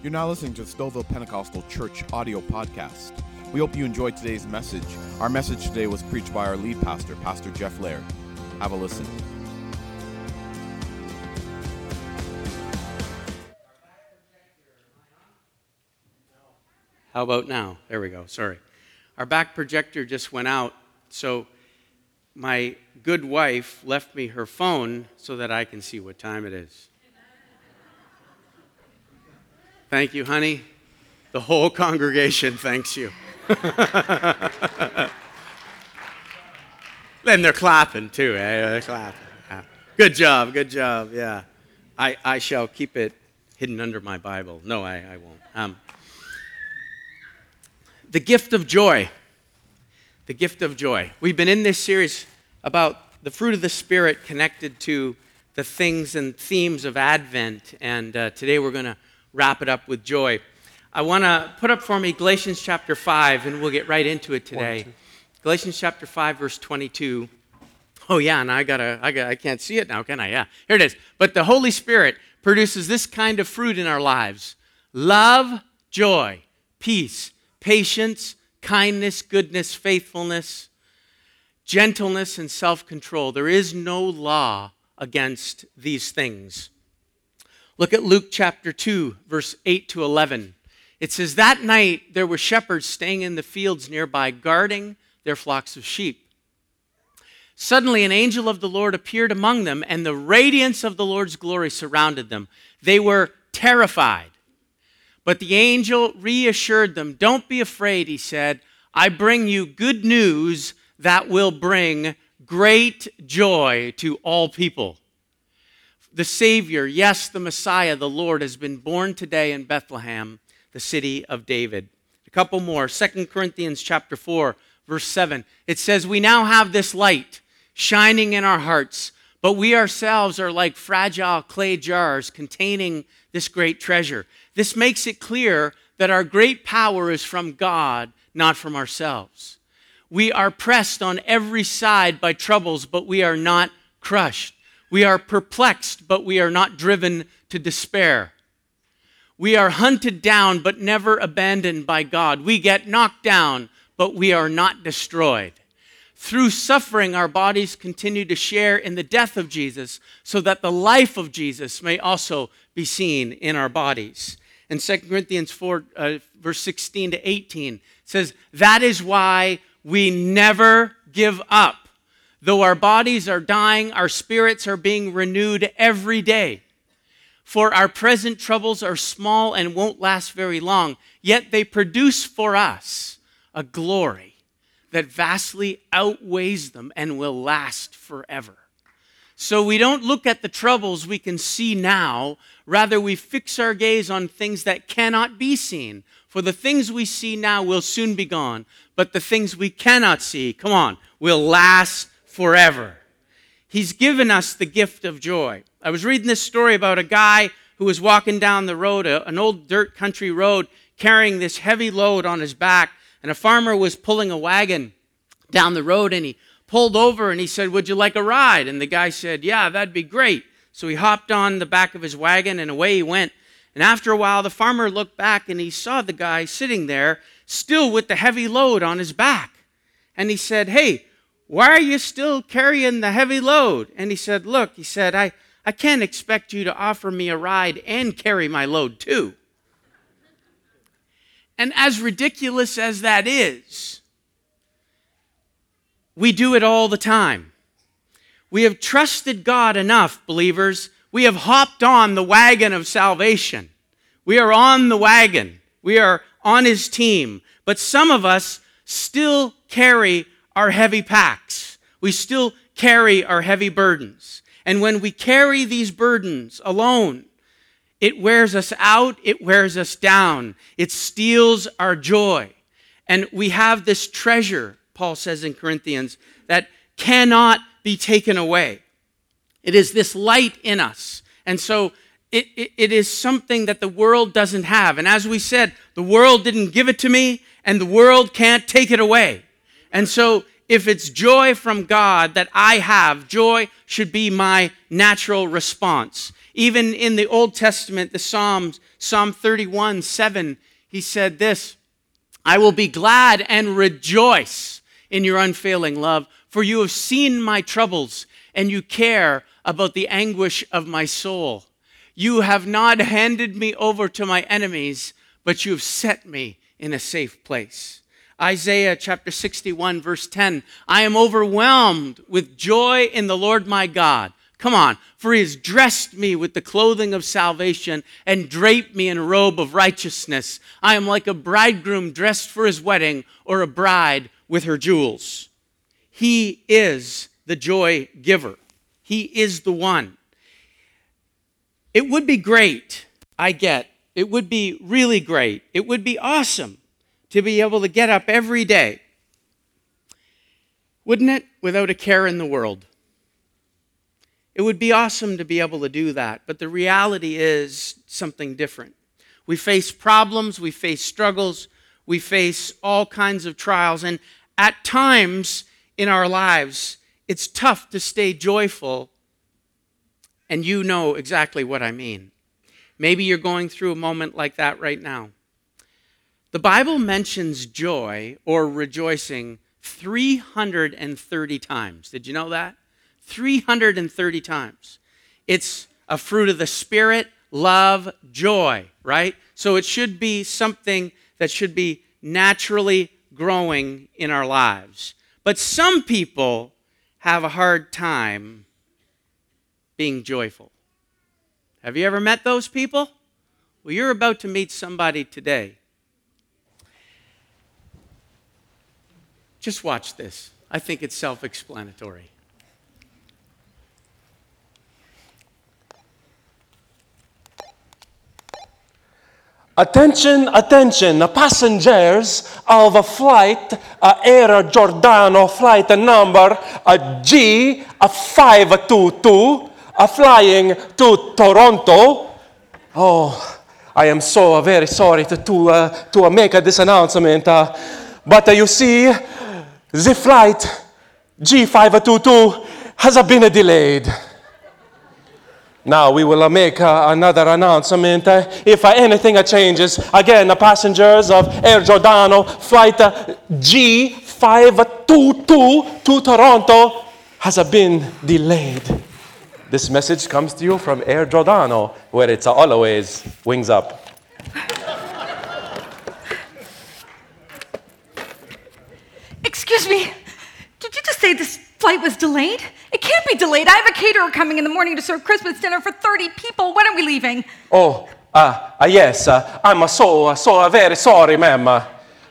You're now listening to the Stouffville Pentecostal Church audio podcast. We hope you enjoyed today's message. Our message today was preached by our lead pastor, Pastor Jeff Lair. Have a listen. How about now? There we go. Sorry. Our back projector just went out, so my good wife left me her phone so that I can see what time it is. Thank you, honey. The whole congregation thanks you. then they're clapping too. Eh? They're clapping. Yeah. Good job, good job. Yeah. I, I shall keep it hidden under my Bible. No, I, I won't. Um, the gift of joy. The gift of joy. We've been in this series about the fruit of the Spirit connected to the things and themes of Advent, and uh, today we're going to wrap it up with joy. I want to put up for me Galatians chapter 5, and we'll get right into it today. Galatians chapter 5, verse 22. Oh, yeah, and I, gotta, I, gotta, I can't see it now, can I? Yeah, here it is. But the Holy Spirit produces this kind of fruit in our lives love, joy, peace, patience, kindness, goodness, faithfulness, gentleness, and self control. There is no law against these things. Look at Luke chapter 2, verse 8 to 11. It says, That night there were shepherds staying in the fields nearby, guarding their flocks of sheep. Suddenly, an angel of the Lord appeared among them, and the radiance of the Lord's glory surrounded them. They were terrified. But the angel reassured them. Don't be afraid, he said. I bring you good news that will bring great joy to all people the Savior, yes, the Messiah, the Lord, has been born today in Bethlehem, the city of David. A couple more. Second Corinthians chapter 4, verse 7. It says, We now have this light shining in our hearts, but we ourselves are like fragile clay jars containing this great treasure. This makes it clear that our great power is from God, not from ourselves. We are pressed on every side by troubles, but we are not crushed. We are perplexed, but we are not driven to despair. We are hunted down, but never abandoned by God. We get knocked down, but we are not destroyed. Through suffering, our bodies continue to share in the death of Jesus, so that the life of Jesus may also be seen in our bodies. And 2 Corinthians 4, uh, verse 16 to 18 says, That is why we never give up. Though our bodies are dying, our spirits are being renewed every day. For our present troubles are small and won't last very long, yet they produce for us a glory that vastly outweighs them and will last forever. So we don't look at the troubles we can see now, rather, we fix our gaze on things that cannot be seen. For the things we see now will soon be gone, but the things we cannot see, come on, will last forever. He's given us the gift of joy. I was reading this story about a guy who was walking down the road, an old dirt country road, carrying this heavy load on his back, and a farmer was pulling a wagon down the road, and he pulled over and he said, Would you like a ride? And the guy said, Yeah, that'd be great. So he hopped on the back of his wagon and away he went. And after a while, the farmer looked back and he saw the guy sitting there, still with the heavy load on his back. And he said, Hey, why are you still carrying the heavy load? And he said, Look, he said, I, I can't expect you to offer me a ride and carry my load too. And as ridiculous as that is, we do it all the time. We have trusted God enough, believers. We have hopped on the wagon of salvation. We are on the wagon. We are on his team. But some of us still carry our heavy packs. We still carry our heavy burdens. And when we carry these burdens alone, it wears us out, it wears us down, it steals our joy. And we have this treasure, Paul says in Corinthians, that cannot be taken away. It is this light in us. And so it, it, it is something that the world doesn't have. And as we said, the world didn't give it to me, and the world can't take it away. And so if it's joy from God that I have, joy should be my natural response. Even in the Old Testament, the Psalms, Psalm 31, 7, he said this I will be glad and rejoice in your unfailing love, for you have seen my troubles and you care about the anguish of my soul. You have not handed me over to my enemies, but you have set me in a safe place. Isaiah chapter 61, verse 10 I am overwhelmed with joy in the Lord my God. Come on, for he has dressed me with the clothing of salvation and draped me in a robe of righteousness. I am like a bridegroom dressed for his wedding or a bride with her jewels. He is the joy giver, he is the one. It would be great, I get. It would be really great. It would be awesome to be able to get up every day. Wouldn't it? Without a care in the world. It would be awesome to be able to do that, but the reality is something different. We face problems, we face struggles, we face all kinds of trials, and at times in our lives, it's tough to stay joyful, and you know exactly what I mean. Maybe you're going through a moment like that right now. The Bible mentions joy or rejoicing 330 times. Did you know that? 330 times. It's a fruit of the Spirit, love, joy, right? So it should be something that should be naturally growing in our lives. But some people have a hard time being joyful. Have you ever met those people? Well, you're about to meet somebody today Just watch this. I think it's self explanatory. Attention, attention, passengers of a flight, uh, Air Giordano flight number uh, G522, uh, flying to Toronto. Oh, I am so very sorry to, to, uh, to make this announcement, uh, but uh, you see, the flight G522 has been delayed. Now we will make uh, another announcement. Uh, if uh, anything changes, again, the passengers of Air Giordano flight G522 to Toronto has been delayed. This message comes to you from Air Giordano, where it's always wings up. Excuse me. Did you just say this flight was delayed? It can't be delayed. I have a caterer coming in the morning to serve Christmas dinner for 30 people. When are we leaving? Oh, uh, uh yes. Uh, I'm so, so very sorry, ma'am.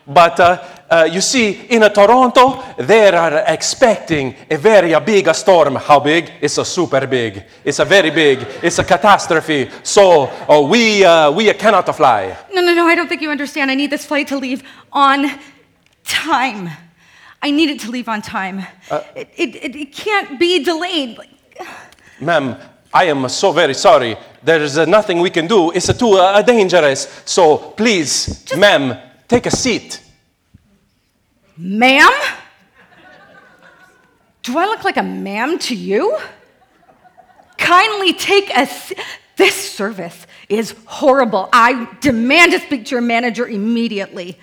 But uh, uh, you see, in Toronto, they are expecting a very big storm. How big? It's a super big. It's a very big. It's a catastrophe. So uh, we, we cannot fly. No, no, no. I don't think you understand. I need this flight to leave on time. I need it to leave on time. Uh, it, it, it, can't be delayed. Ma'am, I am so very sorry. There is uh, nothing we can do. It's uh, too uh, dangerous. So please, Just... ma'am, take a seat. Ma'am? Do I look like a ma'am to you? Kindly take a seat. This service is horrible. I demand to speak to your manager immediately.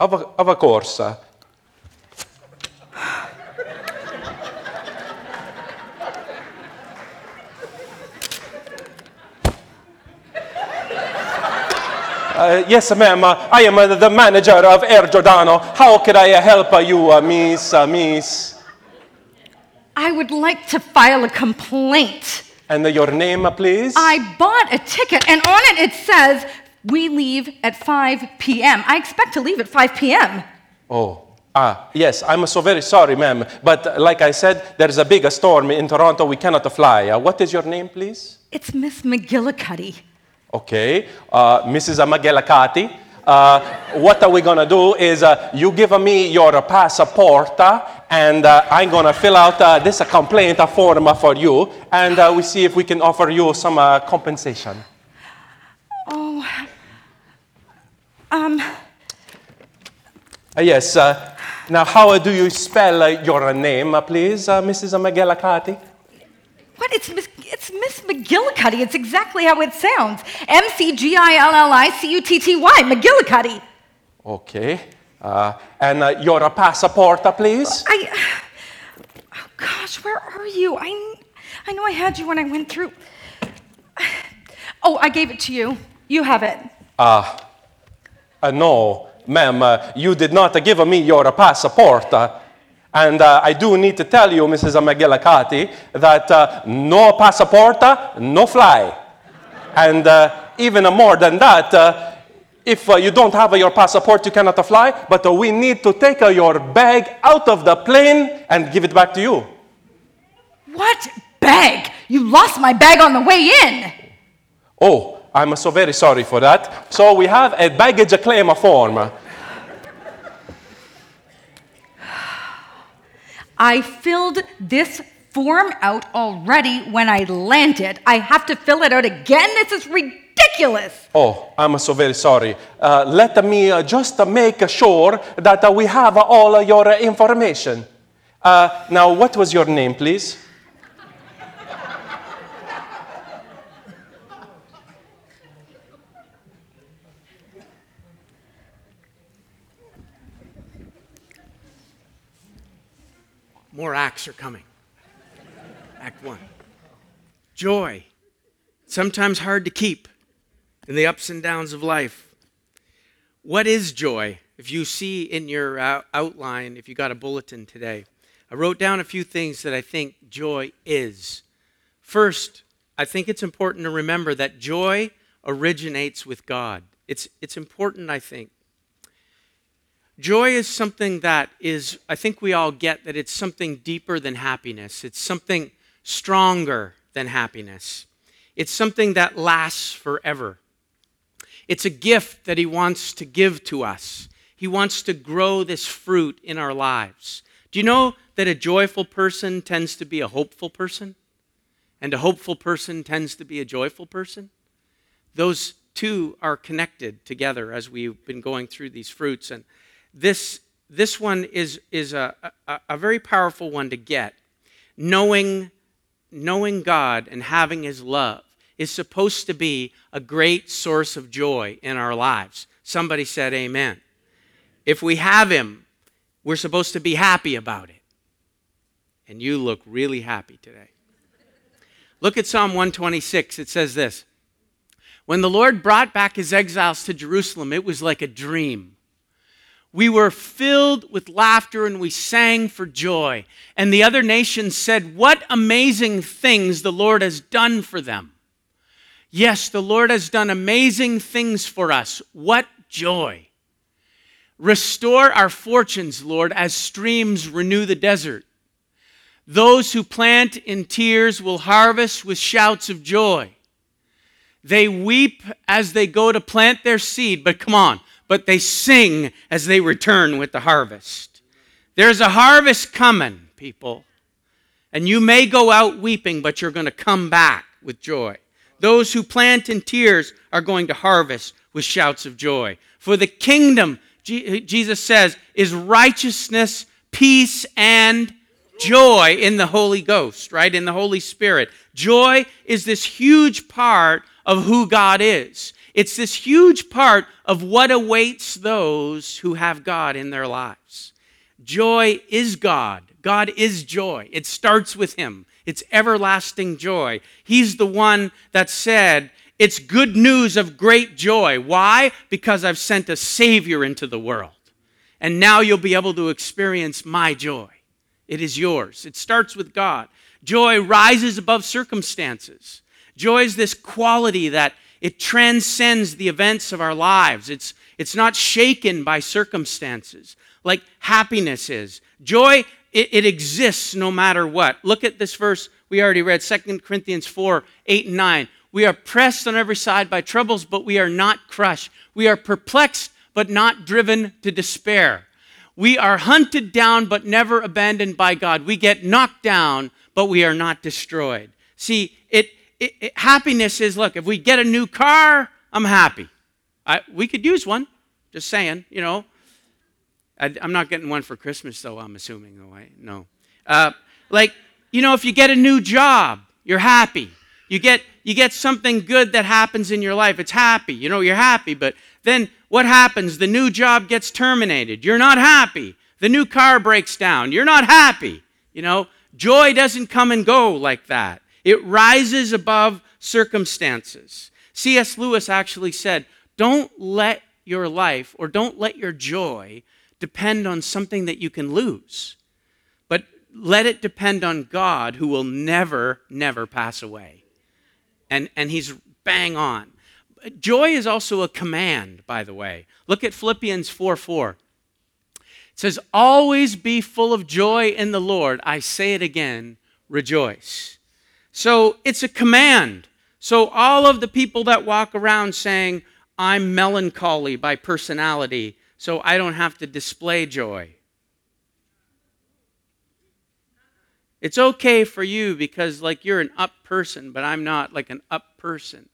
Of, of course. Uh, Uh, yes, ma'am. Uh, I am uh, the manager of Air Giordano. How can I help you, uh, Miss? Uh, miss? I would like to file a complaint. And your name, please? I bought a ticket, and on it it says we leave at 5 p.m. I expect to leave at 5 p.m. Oh. Ah, yes, I'm so very sorry, ma'am. But like I said, there's a big storm in Toronto. We cannot fly. what is your name, please? It's Miss McGillicuddy. Okay, uh, Mrs. Amaghelakati. Uh, what are we gonna do is uh, you give me your passport uh, and uh, I'm gonna fill out uh, this complaint form for you and uh, we see if we can offer you some compensation. Oh, um. yes, Now, how do you spell uh, your name, uh, please, uh, Mrs. McGillicuddy? What? It's Miss, it's Miss McGillicuddy. It's exactly how it sounds. M C G I L L I C U T T Y, McGillicuddy. Okay. Uh, and uh, your passport, uh, please? I. Oh gosh, where are you? I, I know I had you when I went through. Oh, I gave it to you. You have it. Ah. Uh, no, ma'am, uh, you did not give me your passport. Uh, and uh, I do need to tell you, Mrs. McGillicuddy, that uh, no passport, uh, no fly. And uh, even more than that, uh, if uh, you don't have your passport, you cannot fly, but uh, we need to take uh, your bag out of the plane and give it back to you. What bag? You lost my bag on the way in. Oh, I'm so very sorry for that. So we have a baggage claim form. I filled this form out already when I landed. I have to fill it out again? This is ridiculous. Oh, I'm so very sorry. Uh, let me uh, just uh, make sure that uh, we have all your information. Uh, now, what was your name, please? More acts are coming. Act one. Joy. Sometimes hard to keep in the ups and downs of life. What is joy? If you see in your uh, outline, if you got a bulletin today, I wrote down a few things that I think joy is. First, I think it's important to remember that joy originates with God. It's, it's important, I think. Joy is something that is, I think we all get that it's something deeper than happiness. It's something stronger than happiness. It's something that lasts forever. It's a gift that He wants to give to us. He wants to grow this fruit in our lives. Do you know that a joyful person tends to be a hopeful person? And a hopeful person tends to be a joyful person? Those two are connected together as we've been going through these fruits. And this, this one is, is a, a, a very powerful one to get. Knowing, knowing God and having His love is supposed to be a great source of joy in our lives. Somebody said, Amen. If we have Him, we're supposed to be happy about it. And you look really happy today. Look at Psalm 126. It says this When the Lord brought back his exiles to Jerusalem, it was like a dream. We were filled with laughter and we sang for joy. And the other nations said, What amazing things the Lord has done for them. Yes, the Lord has done amazing things for us. What joy. Restore our fortunes, Lord, as streams renew the desert. Those who plant in tears will harvest with shouts of joy. They weep as they go to plant their seed, but come on, but they sing as they return with the harvest. There's a harvest coming, people. And you may go out weeping, but you're going to come back with joy. Those who plant in tears are going to harvest with shouts of joy. For the kingdom, Jesus says, is righteousness, peace, and joy in the Holy Ghost, right? In the Holy Spirit. Joy is this huge part of who God is. It's this huge part of what awaits those who have God in their lives. Joy is God. God is joy. It starts with Him. It's everlasting joy. He's the one that said, It's good news of great joy. Why? Because I've sent a Savior into the world. And now you'll be able to experience my joy. It is yours. It starts with God. Joy rises above circumstances. Joy is this quality that it transcends the events of our lives. It's, it's not shaken by circumstances like happiness is. Joy, it, it, exists no matter what. Look at this verse we already read, 2 Corinthians 4 8 and 9. We are pressed on every side by troubles, but we are not crushed. We are perplexed, but not driven to despair. We are hunted down, but never abandoned by God. We get knocked down, but we are not destroyed. See, it, it, it happiness is look, if we get a new car, I'm happy. I, we could use one, just saying, you know. I, am not getting one for Christmas, though, I'm assuming. Oh, I, no. Uh, like, you know, if you get a new job, you're happy. You get, you get something good that happens in your life. It's happy. You know, you're happy. But then what happens? The new job gets terminated. You're not happy. The new car breaks down. You're not happy. You know, joy doesn't come and go like that. It rises above circumstances. C.S. Lewis actually said, Don't let your life or don't let your joy depend on something that you can lose, but let it depend on God who will never, never pass away. And, and he's bang on. Joy is also a command, by the way. Look at Philippians 4 4. It says, Always be full of joy in the Lord. I say it again, rejoice. So it's a command. So all of the people that walk around saying, I'm melancholy by personality, so I don't have to display joy. It's okay for you because, like, you're an up person, but I'm not like an up person.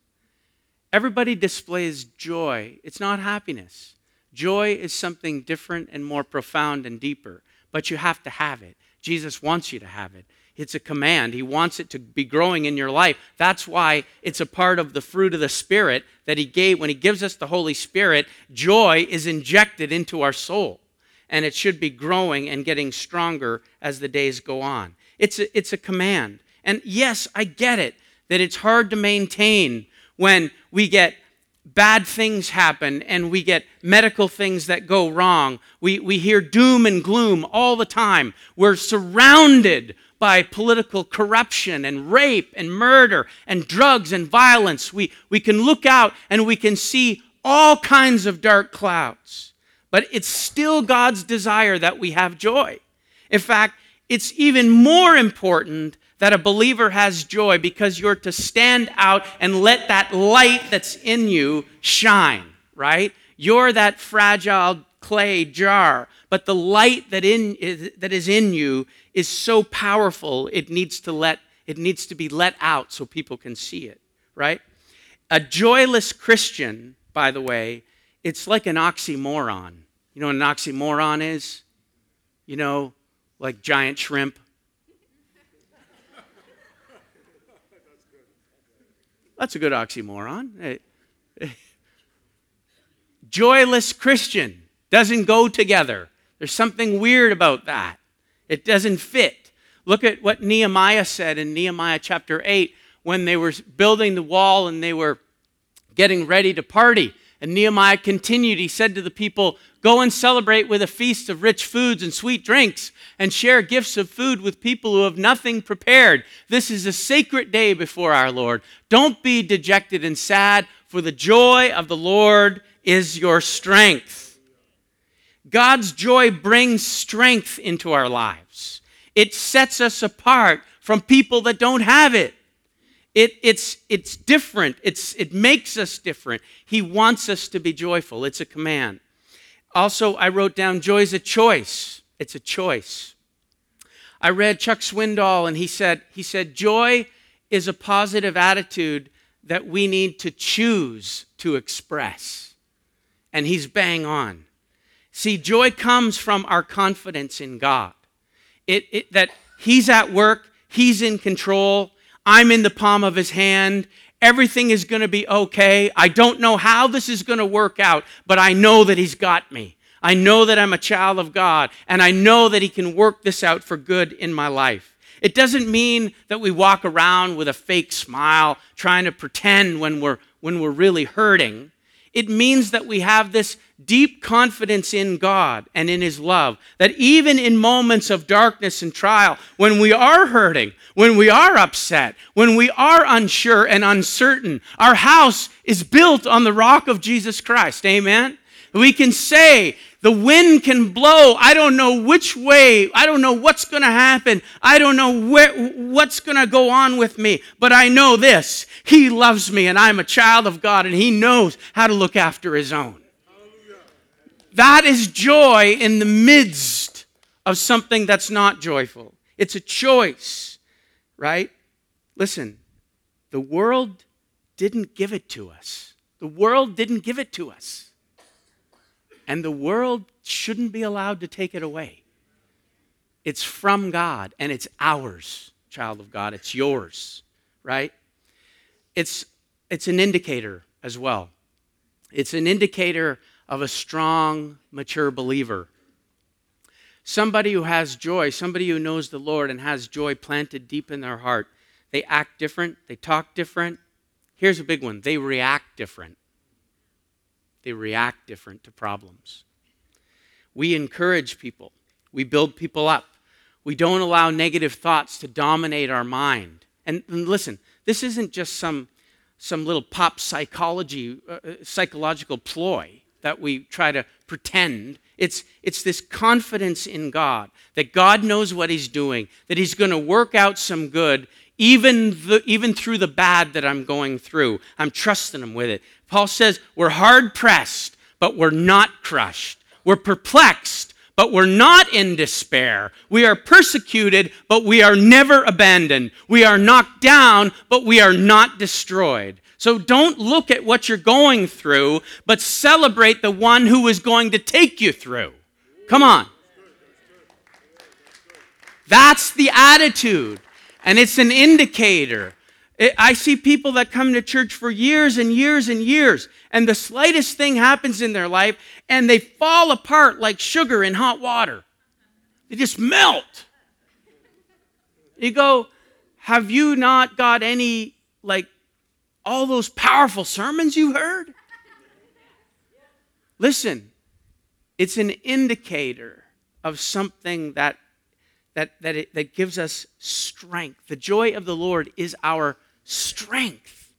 Everybody displays joy. It's not happiness. Joy is something different and more profound and deeper, but you have to have it. Jesus wants you to have it. It's a command. He wants it to be growing in your life. That's why it's a part of the fruit of the Spirit that He gave. When He gives us the Holy Spirit, joy is injected into our soul. And it should be growing and getting stronger as the days go on. It's a, it's a command. And yes, I get it that it's hard to maintain when we get bad things happen and we get medical things that go wrong. We, we hear doom and gloom all the time. We're surrounded by political corruption and rape and murder and drugs and violence. We, we can look out and we can see all kinds of dark clouds. But it's still God's desire that we have joy. In fact, it's even more important that a believer has joy because you're to stand out and let that light that's in you shine, right? You're that fragile clay jar, but the light that in that is in you is so powerful, it needs to let it needs to be let out so people can see it, right? A joyless Christian, by the way, it's like an oxymoron. You know what an oxymoron is? You know, like giant shrimp. That's a good oxymoron. Joyless Christian doesn't go together. There's something weird about that. It doesn't fit. Look at what Nehemiah said in Nehemiah chapter 8 when they were building the wall and they were getting ready to party. And Nehemiah continued. He said to the people, Go and celebrate with a feast of rich foods and sweet drinks, and share gifts of food with people who have nothing prepared. This is a sacred day before our Lord. Don't be dejected and sad, for the joy of the Lord is your strength. God's joy brings strength into our lives. It sets us apart from people that don't have it. It, it's, it's different. It's, it makes us different. He wants us to be joyful. It's a command. Also, I wrote down joy is a choice. It's a choice. I read Chuck Swindoll, and he said, he said, joy is a positive attitude that we need to choose to express. And he's bang on. See, joy comes from our confidence in God. It, it, that He's at work, He's in control, I'm in the palm of His hand, everything is going to be okay. I don't know how this is going to work out, but I know that He's got me. I know that I'm a child of God, and I know that He can work this out for good in my life. It doesn't mean that we walk around with a fake smile, trying to pretend when we're, when we're really hurting. It means that we have this deep confidence in God and in His love, that even in moments of darkness and trial, when we are hurting, when we are upset, when we are unsure and uncertain, our house is built on the rock of Jesus Christ. Amen? We can say, the wind can blow. I don't know which way. I don't know what's going to happen. I don't know where, what's going to go on with me. But I know this He loves me, and I'm a child of God, and He knows how to look after His own. That is joy in the midst of something that's not joyful. It's a choice, right? Listen, the world didn't give it to us. The world didn't give it to us. And the world shouldn't be allowed to take it away. It's from God, and it's ours, child of God. It's yours, right? It's, it's an indicator as well. It's an indicator of a strong, mature believer. Somebody who has joy, somebody who knows the Lord and has joy planted deep in their heart, they act different, they talk different. Here's a big one they react different. They react different to problems. We encourage people, we build people up. We don't allow negative thoughts to dominate our mind. And, and listen, this isn't just some, some little pop psychology, uh, uh psychological ploy that we try to pretend. It's, it's this confidence in God that God knows what He's doing, that He's going to work out some good even, the, even through the bad that I'm going through. I'm trusting Him with it. Paul says, We're hard pressed, but we're not crushed. We're perplexed, but we're not in despair. We are persecuted, but we are never abandoned. We are knocked down, but we are not destroyed. So don't look at what you're going through, but celebrate the one who is going to take you through. Come on. That's the attitude. And it's an indicator. I see people that come to church for years and years and years, and the slightest thing happens in their life, and they fall apart like sugar in hot water. They just melt. You go, Have you not got any, like, all those powerful sermons you heard? Listen, it's an indicator of something that, that, that, it, that gives us strength. The joy of the Lord is our strength.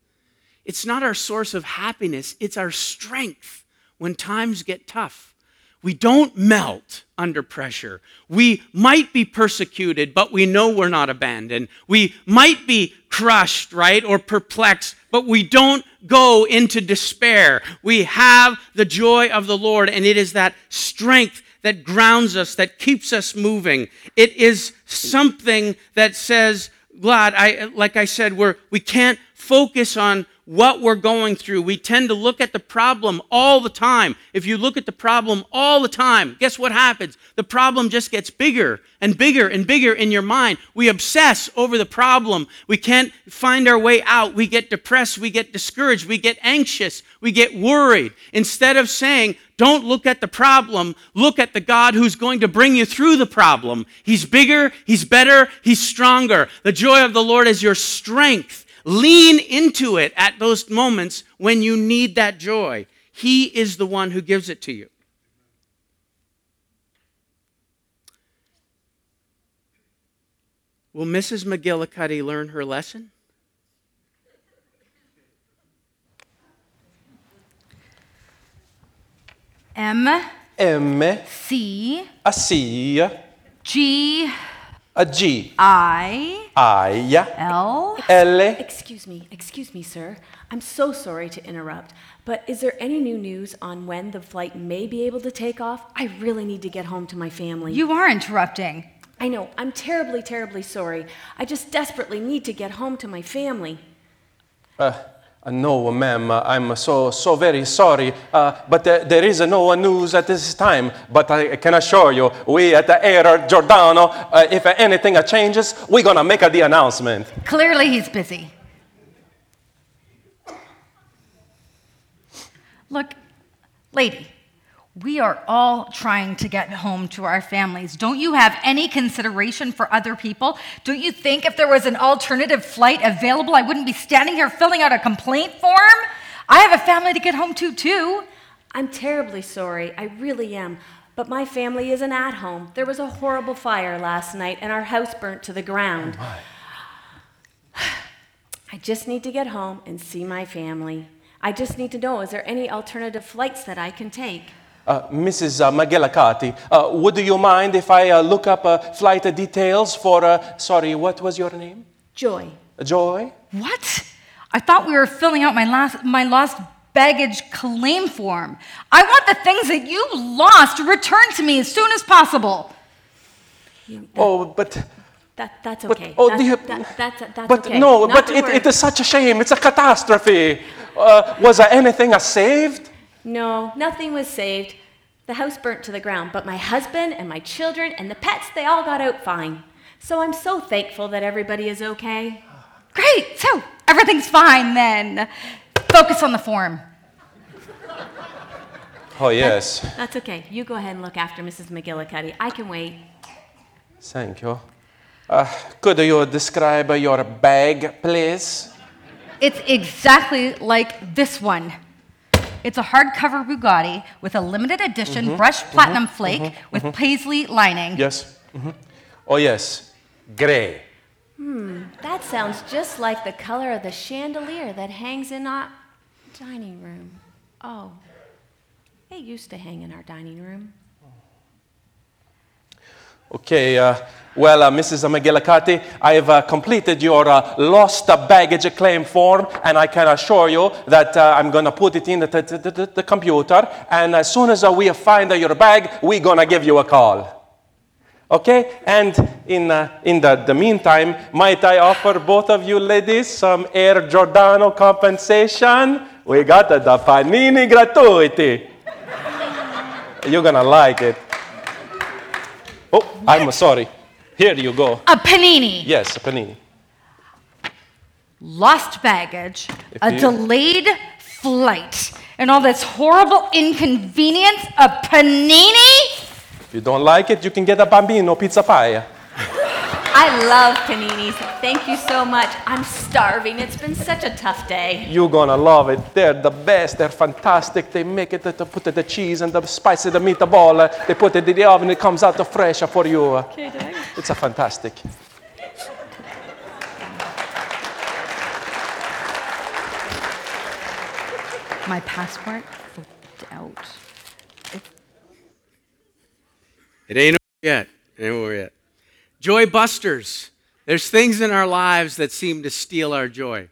It's not our source of happiness, it's our strength when times get tough. We don't melt under pressure. We might be persecuted, but we know we're not abandoned. We might be crushed, right, or perplexed, but we don't go into despair. We have the joy of the Lord, and it is that strength that grounds us, that keeps us moving. It is something that says, glad, I, like I said, we're, we can't focus on what we're going through. We tend to look at the problem all the time. If you look at the problem all the time, guess what happens? The problem just gets bigger and bigger and bigger in your mind. We obsess over the problem. We can't find our way out. We get depressed. We get discouraged. We get anxious. We get worried. Instead of saying, don't look at the problem, look at the God who's going to bring you through the problem. He's bigger, He's better, He's stronger. The joy of the Lord is your strength. Lean into it at those moments when you need that joy. He is the one who gives it to you. Will Mrs. McGillicuddy learn her lesson? M M C a C G a G I I L L Excuse me, excuse me, sir. I'm so sorry to interrupt, but is there any new news on when the flight may be able to take off? I really need to get home to my family. You are interrupting. I know, I'm terribly, terribly sorry. I just desperately need to get home to my family. Uh, no, ma'am, uh, I'm so, so very sorry, uh, but uh, there is no news at this time. But I can assure you, we at the Air Giordano, uh, if anything changes, we're gonna make the announcement. Clearly, he's busy. Look, lady, we are all trying to get home to our families. Don't you have any consideration for other people? Don't you think if there was an alternative flight available, I wouldn't be standing here filling out a complaint form? I have a family to get home to, too. I'm terribly sorry, I really am. But my family isn't at home. There was a horrible fire last night and our house burnt to the ground. Oh, I just need to get home and see my family. I just need to know is there any alternative flights that I can take? Uh, Mrs. Uh, uh, would you mind if I uh, look up flight details for, uh, sorry, what was your name? Joy. Joy? What? I thought we were filling out my last my lost baggage claim form. I want the things that you lost returned to me as soon as possible. You- that- Oh, but, that, that's but, okay. oh, That- dear, that- that's, that's but okay. no, Not but it, it is such a shame. It's a catastrophe. Uh, was there anything I saved? No, nothing was saved. The house burnt to the ground, but my husband and my children and the pets, they all got out fine. So I'm so thankful that everybody is okay. Great, so everything's fine then. Focus on the form. Oh, yes. That's okay. You go ahead and look after Mrs. McGillicuddy. I can wait. Thank you. Uh, could you describe your bag, please? It's exactly like this one. It's a hardcover Bugatti with a limited edition brushed platinum flake with paisley lining. Yes. Mhm. Oh, yes. Gray. Hmm, That sounds just like the color of the chandelier that hangs in our dining room. Oh, it used to hang in our dining room. Okay, uh, well, uh, Mrs. McGillicuddy, I have uh, completed your uh, lost baggage claim form, and I can assure you that uh, I'm going to put it in the, the, computer, and as soon as uh, we find your bag, we're going to give you a call. Okay, and in, in the, the meantime, might I offer both of you ladies some Air Giordano compensation? We got the panini gratuiti. You're gonna like it. Oh, I'm sorry. Here you go. A panini. Yes, a panini. lost baggage, If a you- delayed flight, and all this horrible inconvenience, a panini? If you don't like it, you can get a bambino pizza pie. I love paninis. Thank you so much. I'm starving. It's been such a tough day. You're gonna love it. They're the best. They're fantastic. They make it, they put the cheese and the spicy, the meatball. They put it in the oven. It comes out fresh for you. It's a fantastic. My passport flipped out. It ain't over yet. It ain't over yet. Joy busters. There's things in our lives that seem to steal our joy.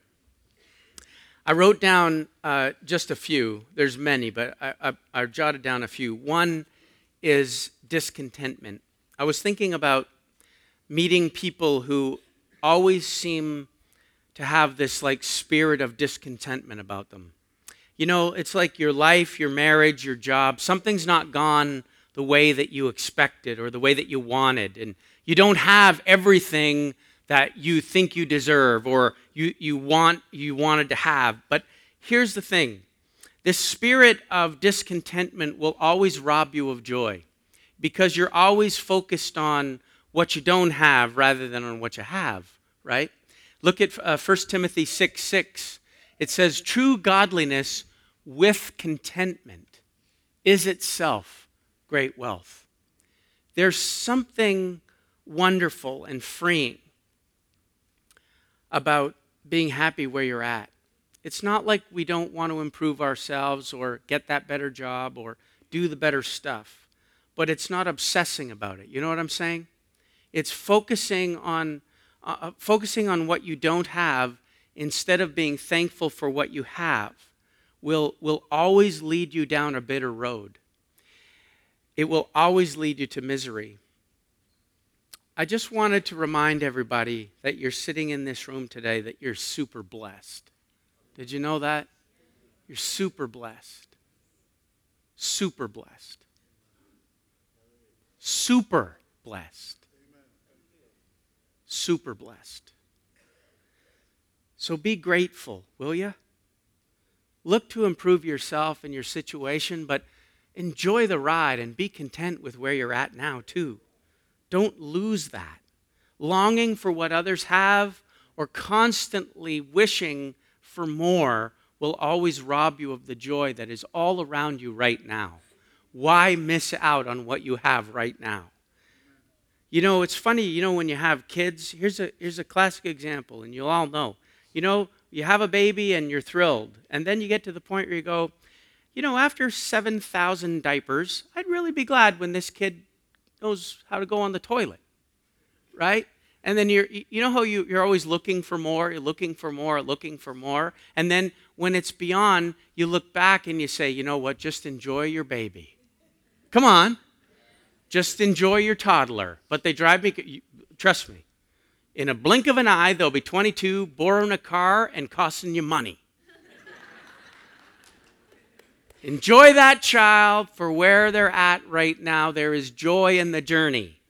I wrote down uh, just a few. There's many, but I, I, I jotted down a few. One is discontentment. I was thinking about meeting people who always seem to have this like spirit of discontentment about them. You know, it's like your life, your marriage, your job, something's not gone the way that you expected or the way that you wanted. And you don't have everything that you think you deserve or you, you want you wanted to have. But here's the thing. This spirit of discontentment will always rob you of joy because you're always focused on what you don't have rather than on what you have, right? Look at uh, 1 Timothy 6 6. It says, True godliness with contentment is itself great wealth. There's something wonderful and freeing about being happy where you're at. It's not like we don't want to improve ourselves or get that better job or do the better stuff, but it's not obsessing about it. You know what I'm saying? It's focusing on uh, uh, focusing on what you don't have instead of being thankful for what you have will will always lead you down a bitter road. It will always lead you to misery. I just wanted to remind everybody that you're sitting in this room today that you're super blessed. Did you know that? You're super blessed. Super blessed. Super blessed. Super blessed. So be grateful, will you? Look to improve yourself and your situation, but enjoy the ride and be content with where you're at now, too. Don't lose that. Longing for what others have or constantly wishing for more will always rob you of the joy that is all around you right now. Why miss out on what you have right now? You know, it's funny, you know, when you have kids, here's a, here's a classic example, and you'll all know. You know, you have a baby and you're thrilled, and then you get to the point where you go, you know, after 7,000 diapers, I'd really be glad when this kid knows how to go on the toilet, right? And then you're, you know how you, you're always looking for more, you're looking for more, looking for more. And then when it's beyond, you look back and you say, you know what, just enjoy your baby. Come on, just enjoy your toddler. But they drive me, trust me, in a blink of an eye, they'll be 22, borrowing a car, and costing you money. Enjoy that child for where they're at right now. There is joy in the journey.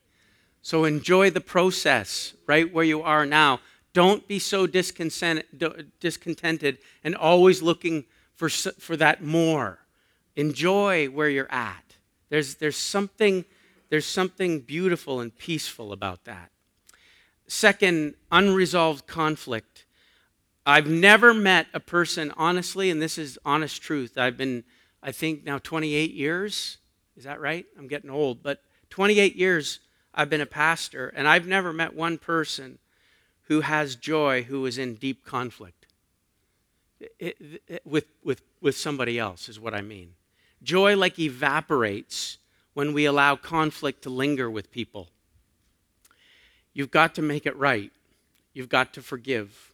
So enjoy the process right where you are now. Don't be so discontented and always looking for, for that more. Enjoy where you're at. There's, there's, something, there's something beautiful and peaceful about that. Second, unresolved conflict. I've never met a person, honestly, and this is honest truth. I've been, I think, now 28 years. Is that right? I'm getting old, but 28 years I've been a pastor, and I've never met one person who has joy who is in deep conflict it, it, with, with, with somebody else, is what I mean. Joy like evaporates when we allow conflict to linger with people. You've got to make it right. You've got to forgive.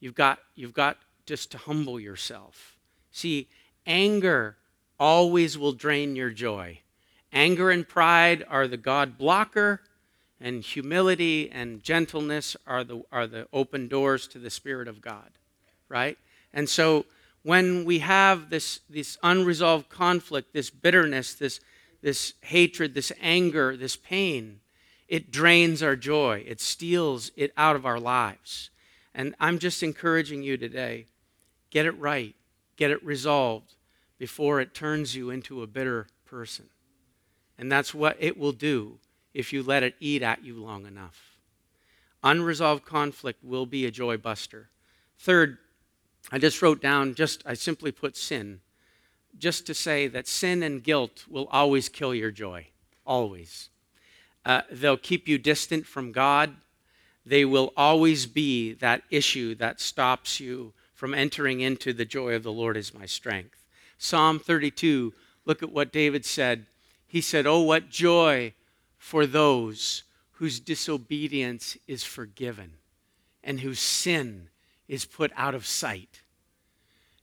You've got, you've got just to humble yourself. See, anger always will drain your joy. Anger and pride are the God blocker, and humility and gentleness are the, are the open doors to the Spirit of God, right? And so when we have this, this unresolved conflict, this bitterness, this, this hatred, this anger, this pain, it drains our joy. It steals it out of our lives. And I'm just encouraging you today get it right, get it resolved before it turns you into a bitter person. And that's what it will do if you let it eat at you long enough. Unresolved conflict will be a joy buster. Third, I just wrote down, just I simply put sin, just to say that sin and guilt will always kill your joy. Always. Uh, they'll keep you distant from God. They will always be that issue that stops you from entering into the joy of the Lord is my strength. Psalm 32, look at what David said he said, Oh, what joy for those whose disobedience is forgiven and whose sin is put out of sight.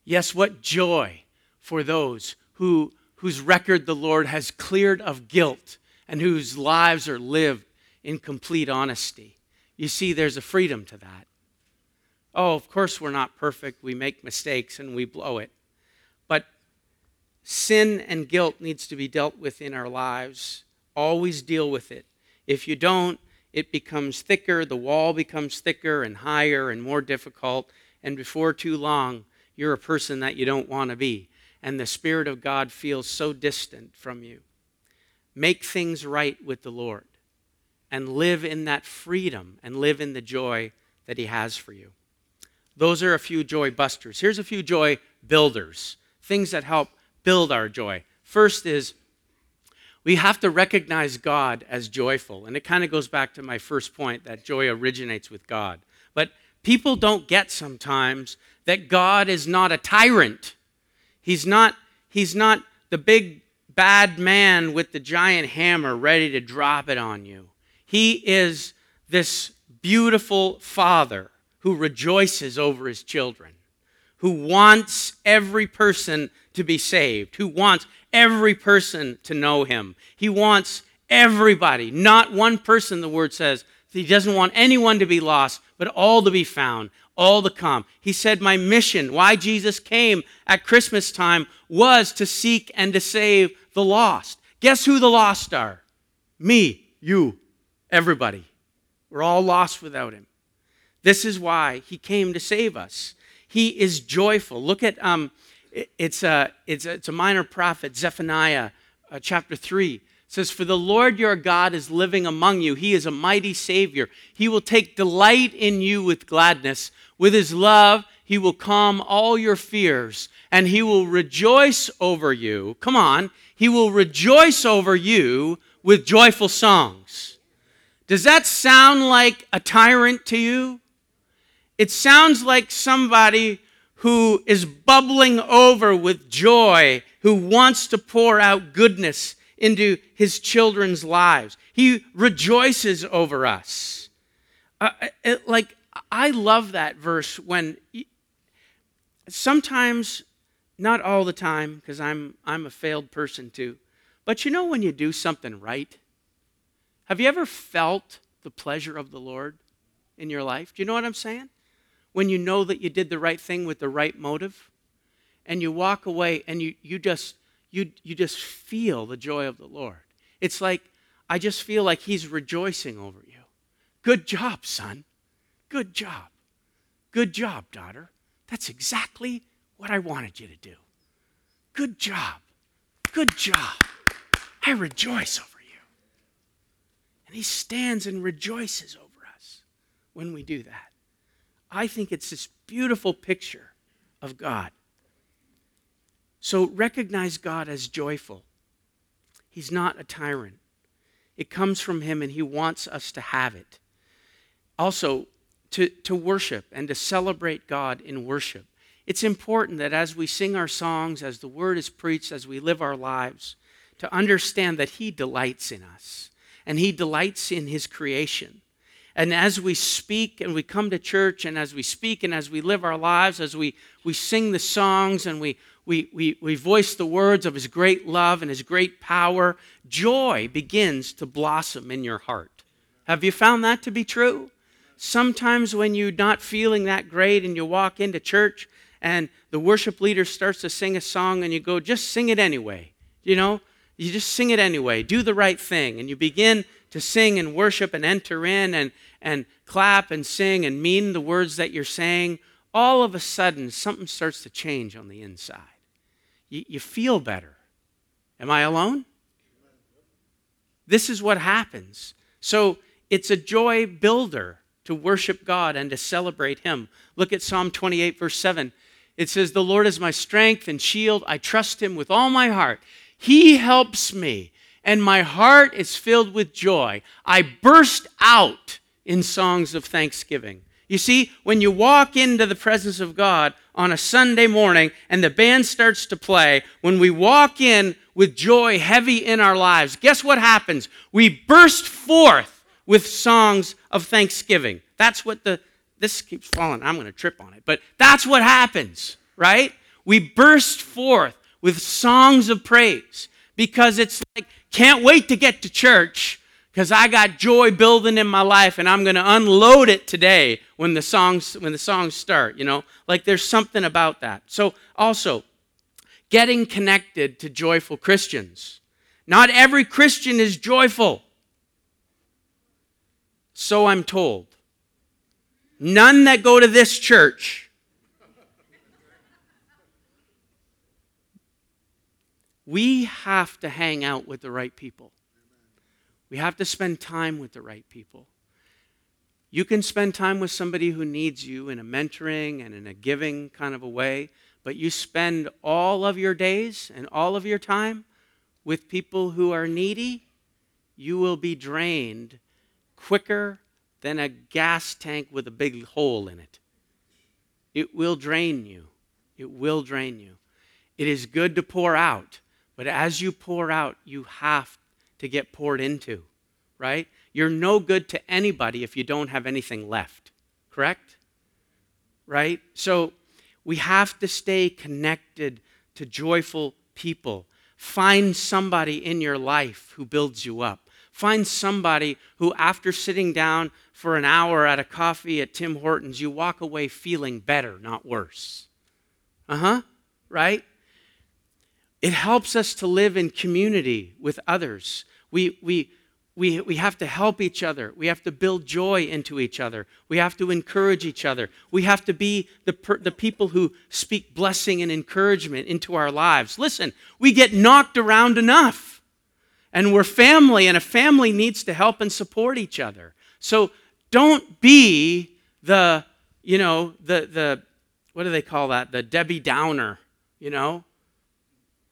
Yes, what joy for those who, whose record the Lord has cleared of guilt and whose lives are lived in complete honesty. You see, there's a freedom to that. Oh, of course, we're not perfect. We make mistakes and we blow it. Sin and guilt needs to be dealt with in our lives. Always deal with it. If you don't, it becomes thicker, the wall becomes thicker and higher and more difficult, and before too long, you're a person that you don't want to be, and the Spirit of God feels so distant from you. Make things right with the Lord and live in that freedom and live in the joy that He has for you. Those are a few joy busters. Here's a few joy builders, things that help build our joy. First is we have to recognize God as joyful. And it kind of goes back to my first point that joy originates with God. But people don't get sometimes that God is not a tyrant. He's not, he's not the big bad man with the giant hammer ready to drop it on you. He is this beautiful father who rejoices over his children who wants every person to be saved, who wants every person to know him. He wants everybody, not one person, the word says. He doesn't want anyone to be lost, but all to be found, all to come. He said, My mission, why Jesus came at Christmas time, was to seek and to save the lost. Guess who the lost are? Me, you, everybody. We're all lost without him. This is why he came to save us. He is joyful. Look at um, it's a it's a, it's a minor prophet Zephaniah uh, chapter three says, "For the Lord your God is living among you. He is a mighty Savior. He will take delight in you with gladness. With His love, He will calm all your fears, and He will rejoice over you. Come on, He will rejoice over you with joyful songs." Does that sound like a tyrant to you? It sounds like somebody who is bubbling over with joy, who wants to pour out goodness into his children's lives. He rejoices over us. Uh, it, like, I love that verse when sometimes, not all the time, because I'm, I'm a failed person too, but you know when you do something right? Have you ever felt the pleasure of the Lord in your life? Do you know what I'm saying? When you know that you did the right thing with the right motive and you walk away and you, you just you, you just feel the joy of the Lord. It's like, I just feel like He's rejoicing over you. Good job, son. Good job. Good job, daughter. That's exactly what I wanted you to do. Good job. Good job. I rejoice over you. And He stands and rejoices over us when we do that. I think it's this beautiful picture of God. So recognize God as joyful. He's not a tyrant. It comes from Him, and He wants us to have it. Also, to, to worship and to celebrate God in worship. It's important that as we sing our songs, as the word is preached, as we live our lives, to understand that He delights in us and He delights in His creation. And as we speak and we come to church, and as we speak and as we live our lives, as we, we sing the songs and we, we, we, we voice the words of His great love and His great power, joy begins to blossom in your heart. Have you found that to be true? Sometimes when you're not feeling that great and you walk into church and the worship leader starts to sing a song and you go, just sing it anyway. You know, you just sing it anyway. Do the right thing. And you begin to sing and worship and enter in and, and clap and sing and mean the words that you're saying, all of a sudden something starts to change on the inside. You, you feel better. Am I alone? This is what happens. So it's a joy builder to worship God and to celebrate Him. Look at Psalm 28, verse 7. It says, The Lord is my strength and shield. I trust Him with all my heart. He helps me and my heart is filled with joy. I burst out in songs of thanksgiving. You see, when you walk into the presence of God on a Sunday morning and the band starts to play, when we walk in with joy heavy in our lives, guess what happens? We burst forth with songs of thanksgiving. That's what the, this keeps falling. I'm going to trip on it. But that's what happens, right? We burst forth with songs of praise because it's like can't wait to get to church because I got joy building in my life and I'm going to unload it today when the songs when the songs start, you know? Like there's something about that. So also getting connected to joyful Christians. Not every Christian is joyful. So I'm told. None that go to this church we have to hang out with the right people. We have to spend time with the right people. You can spend time with somebody who needs you in a mentoring and in a giving kind of a way, but you spend all of your days and all of your time with people who are needy, you will be drained quicker than a gas tank with a big hole in it. It will drain you. It will drain you. It is good to pour out, but as you pour out, you have to get poured into, right? You're no good to anybody if you don't have anything left, correct? Right? So we have to stay connected to joyful people. Find somebody in your life who builds you up. Find somebody who, after sitting down for an hour at a coffee at Tim Hortons, you walk away feeling better, not worse. Uh huh, right? It helps us to live in community with others. We, we, we, we have to help each other. We have to build joy into each other. We have to encourage each other. We have to be the, per, the people who speak blessing and encouragement into our lives. Listen, we get knocked around enough. And we're family, and a family needs to help and support each other. So don't be the, you know, the, the what do they call that? The Debbie Downer, you know?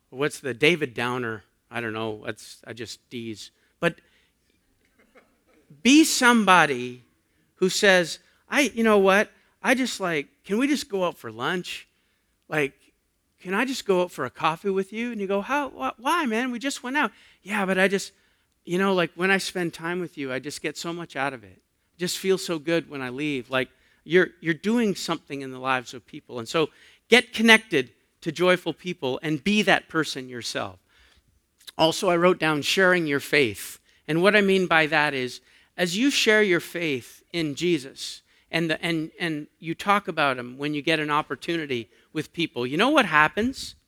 What's the David Downer? I don't know. That's I just tease. But be somebody who says, I, you know what? I just like, can we just go out for lunch? Like, can I just go out for a coffee with you? And you go, how, wh- why, man? We just went out. Yeah, but I just, you know, like when I spend time with you, I just get so much out of it. Just feel so good when I leave. Like you're, you're doing something in the lives of people. And so get connected to joyful people and be that person yourself. Also, I wrote down sharing your faith. And what I mean by that is, as you share your faith in Jesus and, the, and, and you talk about him when you get an opportunity with people, you know what happens?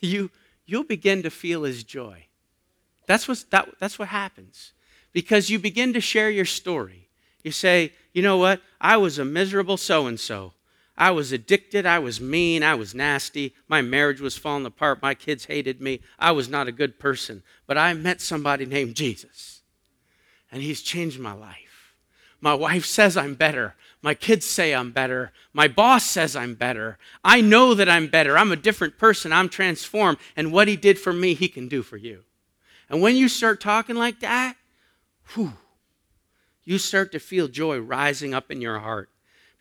You, you'll begin to feel his joy. That's, what's, that, that's what happens. Because you begin to share your story. You say, you know what? I was a miserable so and so. I was addicted. I was mean. I was nasty. My marriage was falling apart. My kids hated me. I was not a good person. But I met somebody named Jesus, and he's changed my life. My wife says I'm better. My kids say I'm better. My boss says I'm better. I know that I'm better. I'm a different person. I'm transformed. And what he did for me, he can do for you. And when you start talking like that, whew, you start to feel joy rising up in your heart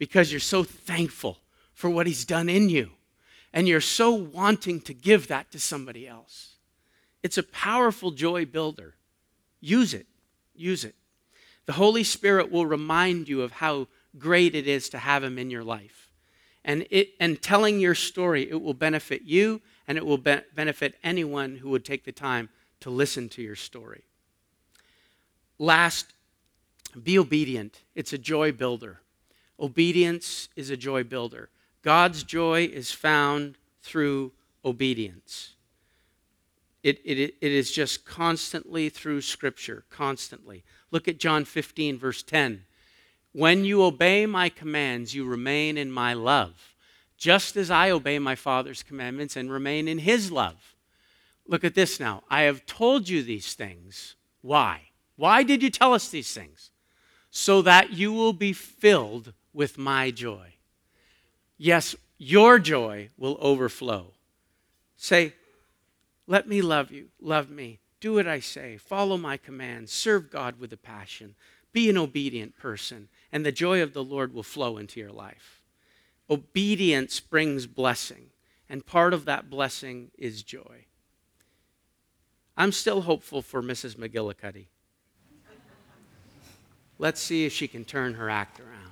because you're so thankful for what he's done in you. And you're so wanting to give that to somebody else. It's a powerful joy builder. Use it. Use it. The Holy Spirit will remind you of how great it is to have him in your life. And, it, and telling your story, it will benefit you and it will be- benefit anyone who would take the time to listen to your story. Last, be obedient. It's a joy builder. Obedience is a joy builder. God's joy is found through obedience. It, it, it is just constantly through Scripture, constantly. Look at John 15, verse 10. When you obey my commands, you remain in my love, just as I obey my Father's commandments and remain in his love. Look at this now. I have told you these things. Why? Why did you tell us these things? So that you will be filled with my joy. Yes, your joy will overflow. Say, Let me love you. Love me. Do what I say. Follow my commands. Serve God with a passion. Be an obedient person and the joy of the Lord will flow into your life. Obedience brings blessing, and part of that blessing is joy. I'm still hopeful for Mrs. McGillicuddy. Let's see if she can turn her act around.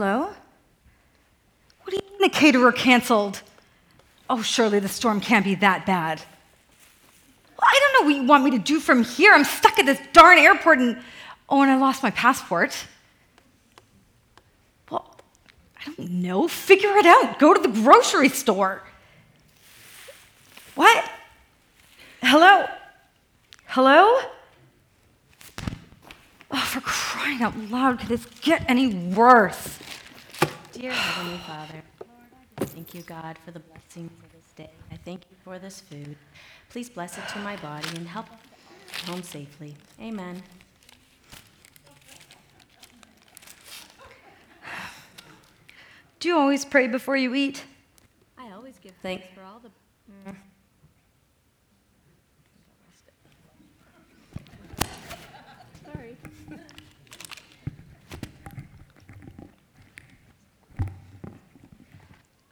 Hello? What do you mean the caterer canceled? Oh, surely the storm can't be that bad. Well, I don't know what you want me to do from here. I'm stuck at this darn airport and. Oh, and I lost my passport. Well, I don't know. Figure it out. Go to the grocery store. What? Hello? Hello? Oh, for crying out loud, could this get any worse? Dear Heavenly Father, thank you, God, for the blessings of this day. I thank you for this food. Please bless it to my body and help home safely. Amen. Do you always pray before you eat? I always give thanks for all the. Sorry.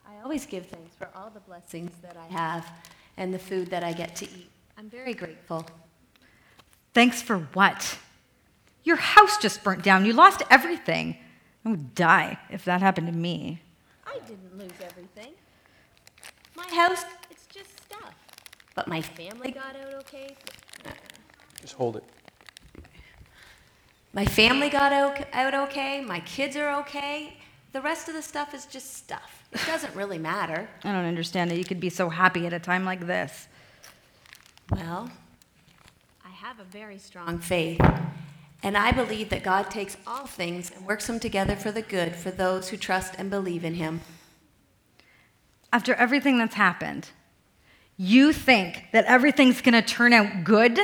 I always give thanks for all the blessings that I have and the food that I get to eat. I'm very grateful. Thanks for what? Your house just burnt down. You lost everything. I would die if that happened to me. I didn't lose everything. My house, it's just stuff. But my family got out okay. Just hold it. My family got out okay. My kids are okay. The rest of the stuff is just stuff. It doesn't really matter. I don't understand that you could be so happy at a time like this. Well, I have a very strong faith. And I believe that God takes all things and works them together for the good for those who trust and believe in Him. After everything that's happened, you think that everything's going to turn out good?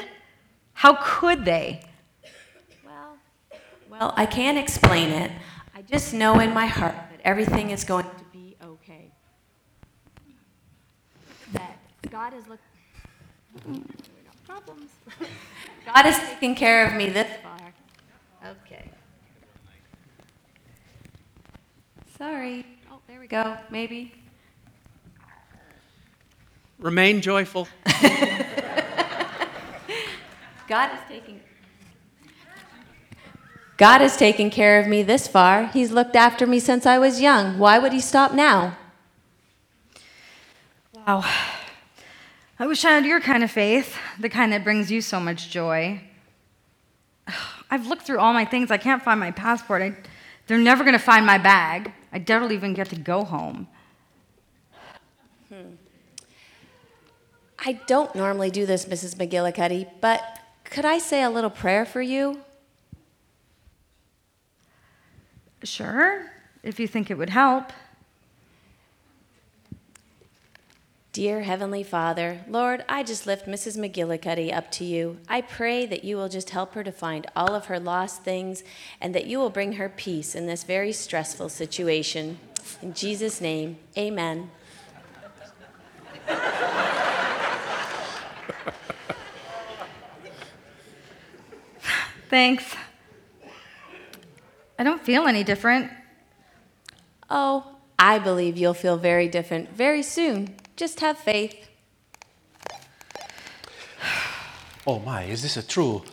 How could they? Well, well, I can't explain it. I just know in my heart that everything is going to be okay. That God is looking. problems. God has taken care of me this far. Okay. Sorry. Oh, there we go. Maybe. Remain joyful. God is taking God has taken care of me this far. He's looked after me since I was young. Why would he stop now? Wow. I wish I had your kind of faith, the kind that brings you so much joy. I've looked through all my things. I can't find my passport. I, they're never going to find my bag. I don't even get to go home. Hmm. I don't normally do this, Mrs. McGillicuddy, but could I say a little prayer for you? Sure, if you think it would help. Dear Heavenly Father, Lord, I just lift Mrs. McGillicuddy up to you. I pray that you will just help her to find all of her lost things and that you will bring her peace in this very stressful situation. In Jesus' name, amen. Thanks. I don't feel any different. Oh, I believe you'll feel very different very soon. Just have faith. Oh my, is this a true?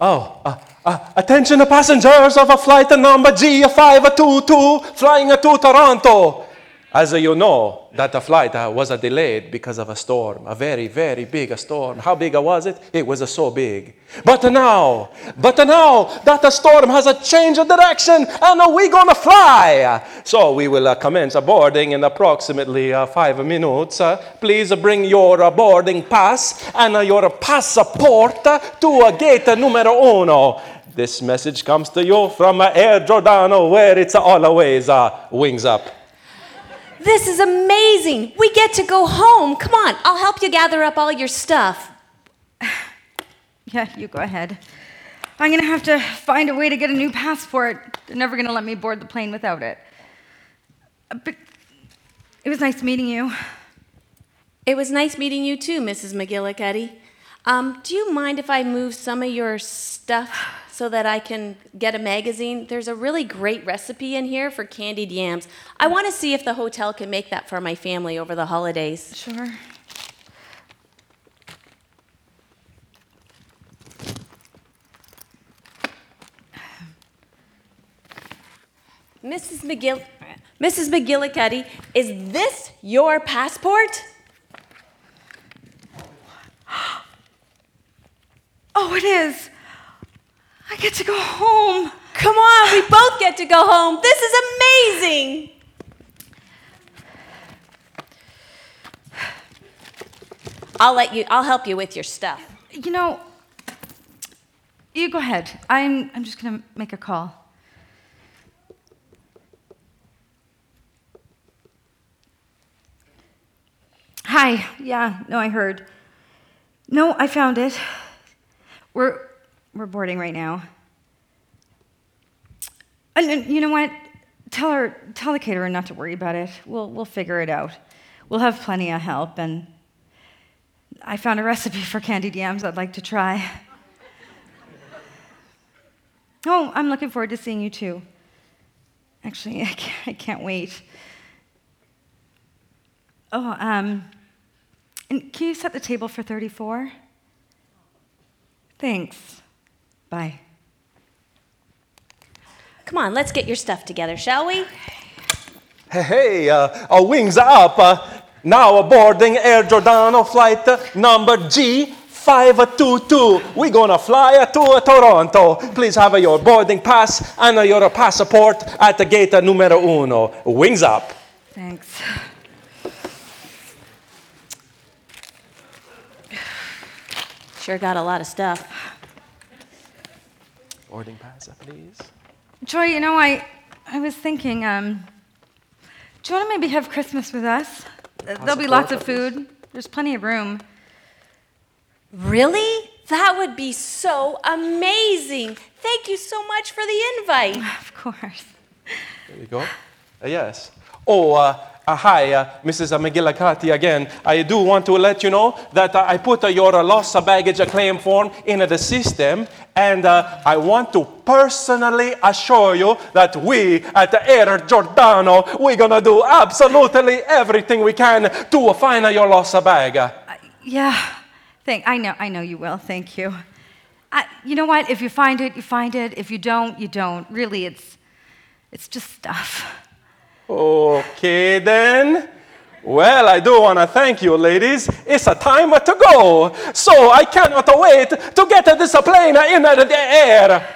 Oh, uh, uh, attention passengers of a flight number G522 flying to Toronto. As you know, that the flight uh, was delayed because of a storm, a very, very big storm. How big was it? It was so big. But now, but now that the storm has a change of direction and we're gonna fly. So we will uh, commence boarding in approximately uh, five minutes. Uh, please bring your uh, boarding pass and uh, your passport to gate numero uno. This message comes to you from Air Giordano, where it's always wings up. This is amazing. We get to go home. Come on, I'll help you gather up all your stuff. Yeah, you go ahead. I'm gonna have to find a way to get a new passport. They're never gonna let me board the plane without it. Uh, But it was nice meeting you. It was nice meeting you too, Mrs. McGillicuddy. Um, do you mind if I move some of your stuff so that I can get a magazine? There's a really great recipe in here for candied yams. I want to see if the hotel can make that for my family over the holidays. Sure. Mrs. McGill, Mrs. McGillicuddy, is this your passport? Oh, it is. I get to go home. Come on, we both get to go home. This is amazing. I'll let you I'll help you with your stuff. You know, you go ahead. I'm, I'm just gonna make a call. Hi. Yeah, no, I heard. No, I found it. We're, we're boarding right now. And, you know what? Tell her, tell the caterer not to worry about it. We'll, we'll figure it out. We'll have plenty of help, and I found a recipe for candied yams I'd like to try. Oh, I'm looking forward to seeing you too. Actually, I can't, I can't wait. Oh, um, and can you set the table for 34? Thanks. Bye. Come on, let's get your stuff together, shall we? Hey, hey uh, our wings are up. Uh, now boarding Air Giordano flight uh, number G522. We're gonna fly to uh, Toronto. Please have uh, your boarding pass and uh, your passport at the gate uh, numero uno. Wings up. Thanks. Sure got a lot of stuff. Boarding pass, uh, please. Joy, you know, I, I was thinking, um, do you want to maybe have Christmas with us? There'll be lots of food. There's plenty of room. Really? That would be so amazing. Thank you so much for the invite. Of course. There you go. Uh, yes. Oh, Uh, hi, uh, Mrs. McGillicuddy again. I do want to let you know that uh, I put uh, your loss of baggage claim form in the system, and uh, I want to personally assure you that we at Air Giordano, we're gonna do absolutely everything we can to find your lost bag. Uh, yeah, thank. I know. I know you will. Thank you. I, you know what? If you find it, you find it. If you don't, you don't. Really, it's it's just stuff. Okay, then. Well, I do want to thank you, ladies. It's a time to go. So I cannot wait to get this plane in the air.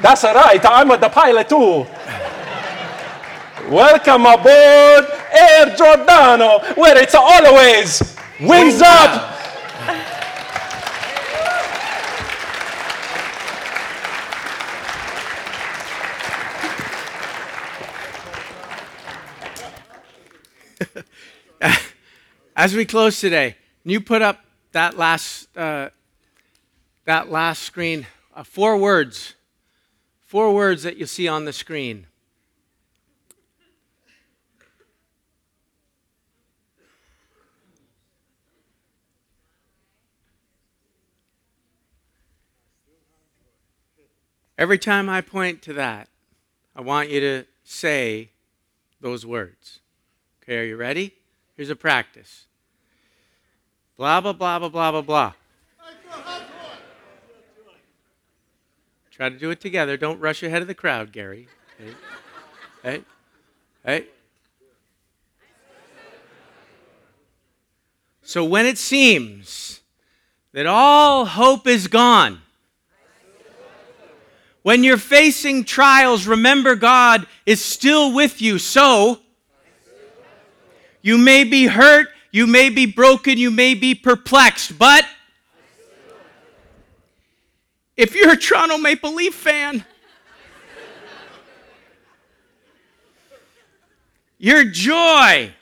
That's right, I'm the pilot too. Welcome aboard Air Giordano, where it's always wings up. As we close today, you put up that last, uh, that last screen? Uh, four words. Four words that you see on the screen. Every time I point to that, I want you to say those words. Okay, are you ready? Here's a practice. Blah, blah, blah, blah, blah, blah, blah. Try to do it together. Don't rush ahead of the crowd, Gary. Hey, hey, hey. So when it seems that all hope is gone, when you're facing trials, remember God is still with you. So, you may be hurt, you may be broken, you may be perplexed, but if you're a Toronto Maple Leaf fan, your joy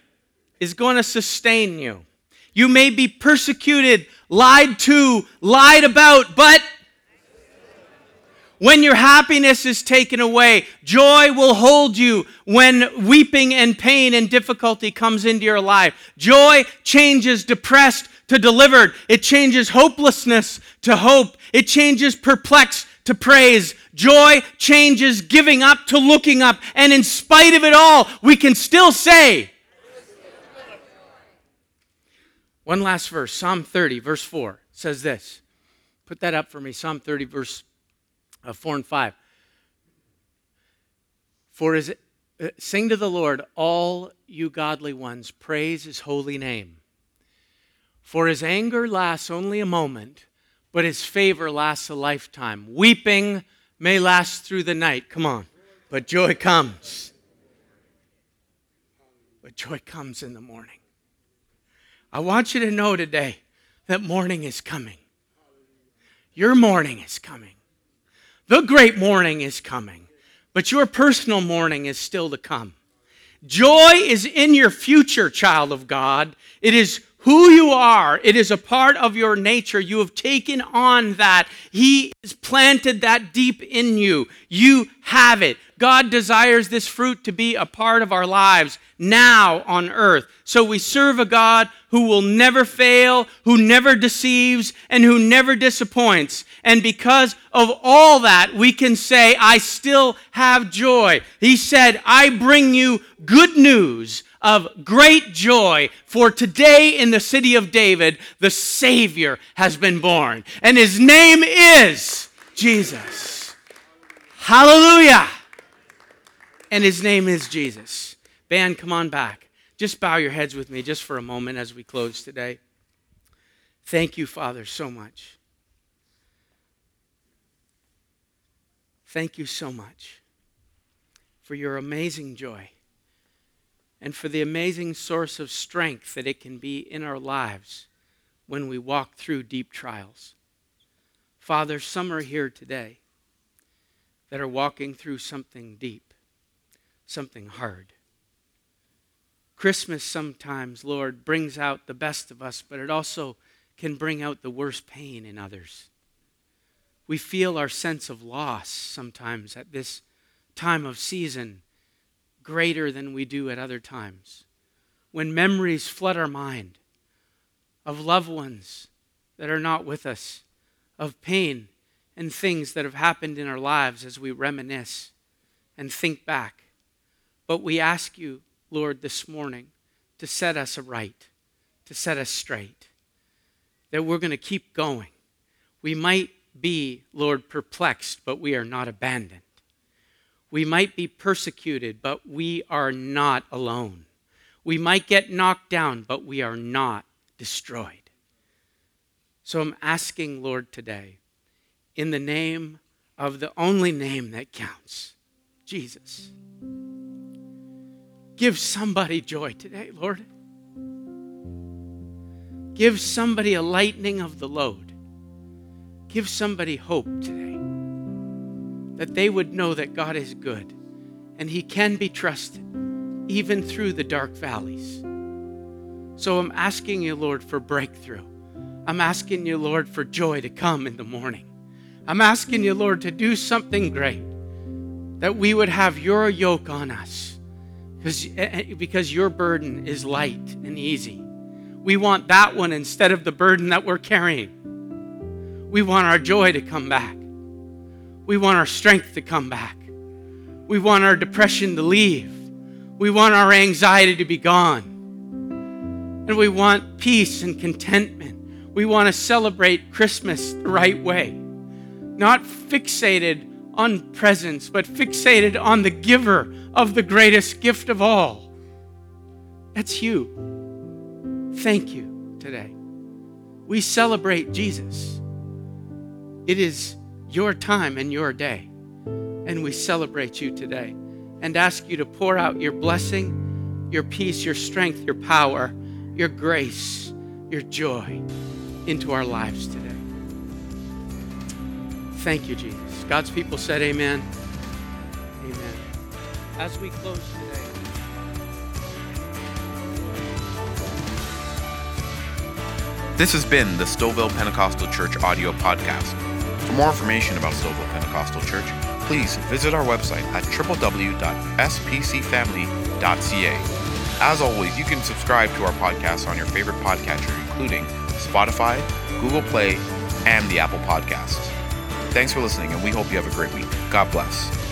is going to sustain you. You may be persecuted, lied to, lied about, but when your happiness is taken away, joy will hold you when weeping and pain and difficulty comes into your life. Joy changes depressed to delivered. It changes hopelessness to hope. It changes perplexed to praise. Joy changes giving up to looking up. And in spite of it all, we can still say, one last verse, Psalm 30, verse 4 says this. Put that up for me, Psalm 30, verse uh, 4 and 5. For is it, uh, sing to the Lord, all you godly ones, praise his holy name. For his anger lasts only a moment, but his favor lasts a lifetime. Weeping may last through the night. Come on. But joy comes. But joy comes in the morning. I want you to know today that morning is coming. Your morning is coming. The great morning is coming, but your personal morning is still to come. Joy is in your future, child of God. It is who you are. It is a part of your nature. You have taken on that. He has planted that deep in you. You have it. God desires this fruit to be a part of our lives now on earth. So we serve a God who will never fail, who never deceives, and who never disappoints. And because of all that, we can say, I still have joy. He said, I bring you good news of great joy, for today in the city of David, the Savior has been born. And his name is Jesus. Hallelujah. And his name is Jesus. Band, come on back. Just bow your heads with me just for a moment as we close today. Thank you, Father, so much. Thank you so much for your amazing joy and for the amazing source of strength that it can be in our lives when we walk through deep trials. Father, some are here today that are walking through something deep, something hard. Christmas sometimes, Lord, brings out the best of us, but it also can bring out the worst pain in others. We feel our sense of loss sometimes at this time of season greater than we do at other times. When memories flood our mind of loved ones that are not with us, of pain and things that have happened in our lives as we reminisce and think back. But we ask you, Lord, this morning to set us aright, to set us straight, that we're going to keep going. We might be, Lord, perplexed, but we are not abandoned. We might be persecuted, but we are not alone. We might get knocked down, but we are not destroyed. So I'm asking, Lord, today, in the name of the only name that counts, Jesus, give somebody joy today, Lord. Give somebody a lightening of the load. Give somebody hope today that they would know that God is good and He can be trusted even through the dark valleys. So I'm asking you, Lord, for breakthrough. I'm asking you, Lord, for joy to come in the morning. I'm asking you, Lord, to do something great, that we would have your yoke on us, Eh, eh, because your burden is light and easy. We want that one instead of the burden that we're carrying. We want our joy to come back. We want our strength to come back. We want our depression to leave. We want our anxiety to be gone. And we want peace and contentment we want to celebrate Christmas the right way. Not fixated on presents, but fixated on the giver of the greatest gift of all. That's you. Thank you today. We celebrate Jesus. It is your time and your day, and we celebrate you today and ask you to pour out your blessing, your peace, your strength, your power, your grace, your joy into our lives today. Thank you, Jesus. God's people said, Amen. Amen. As we close today, This has been the Stouffville Pentecostal Church audio podcast. For more information about Stouffville Pentecostal Church, please visit our website at www.spcfamily.ca. As always, you can subscribe to our podcast on your favorite podcatcher, including Spotify, Google Play, and the Apple Podcasts. Thanks for listening, and we hope you have a great week. God bless.